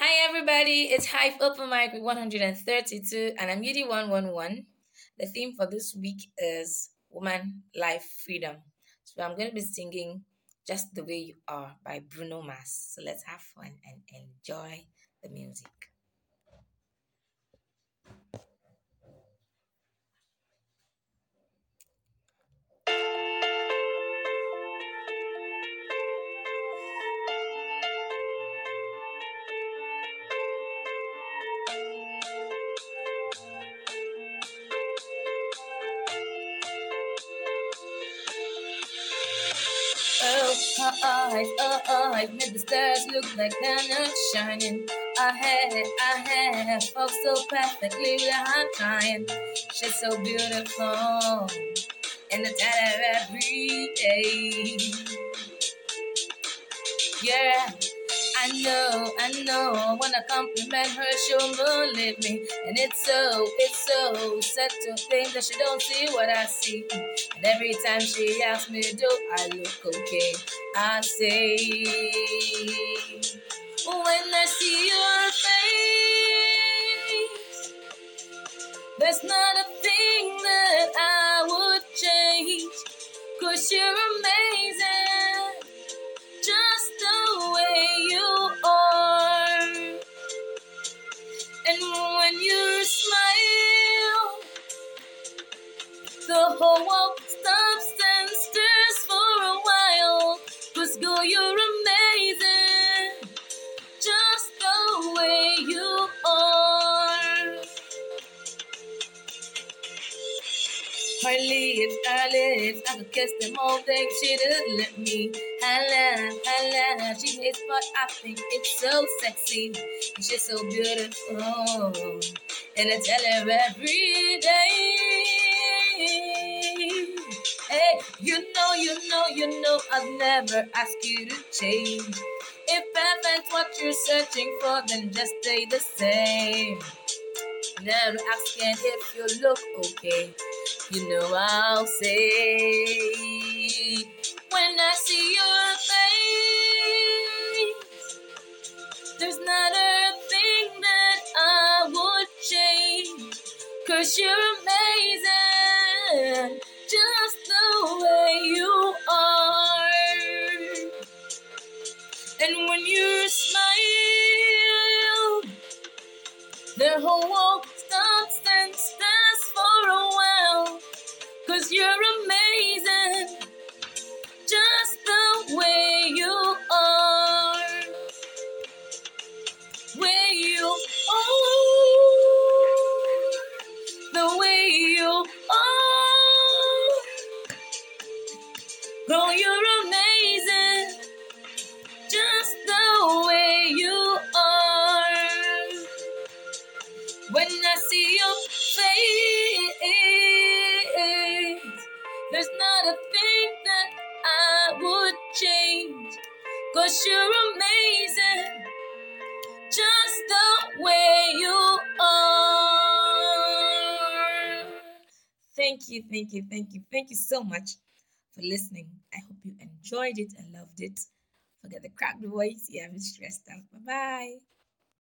Hi everybody, it's Hive Open Mic with 132 and I'm yhuddee111. The theme for this week is Woman Life Freedom. So I'm going to be singing Just the Way You Are by Bruno Mars. So let's have fun and enjoy the music. Her eyes, her eyes made the stars look like not shining. Her hair, her hair falls so perfectly without trying. She's so beautiful, and I tell her every day. Yeah. I know, I know. I wanna compliment her, she'll believe me. And it's so, it's so sad to think that she don't see what I see. And every time she asks me, do I look okay? I say, when I see your face, there's not a thing that I would change. Cause you're amazing, just the way you are. And when you smile, the whole world Her lips, her lips, I could kiss them all day. She didn't let me. I I laugh. She hates, but I think it's so sexy. And she's so beautiful. And I tell her every day. Hey, you know, you know, you know, I'll never ask you to change. If heaven's what you're searching for, then just stay the same. Never asking if you look okay. You know I'll say when I see your face, there's not a thing that I would change. Cause you're amazing, just the way you are. And when you smile, the whole world When I see your face, there's not a thing that I would change. Cause you're amazing, just the way you are. Thank you, thank you, thank you, thank you so much for listening. I hope you enjoyed it and loved it. Forget the cracked voice, you haven't stressed out. Bye bye.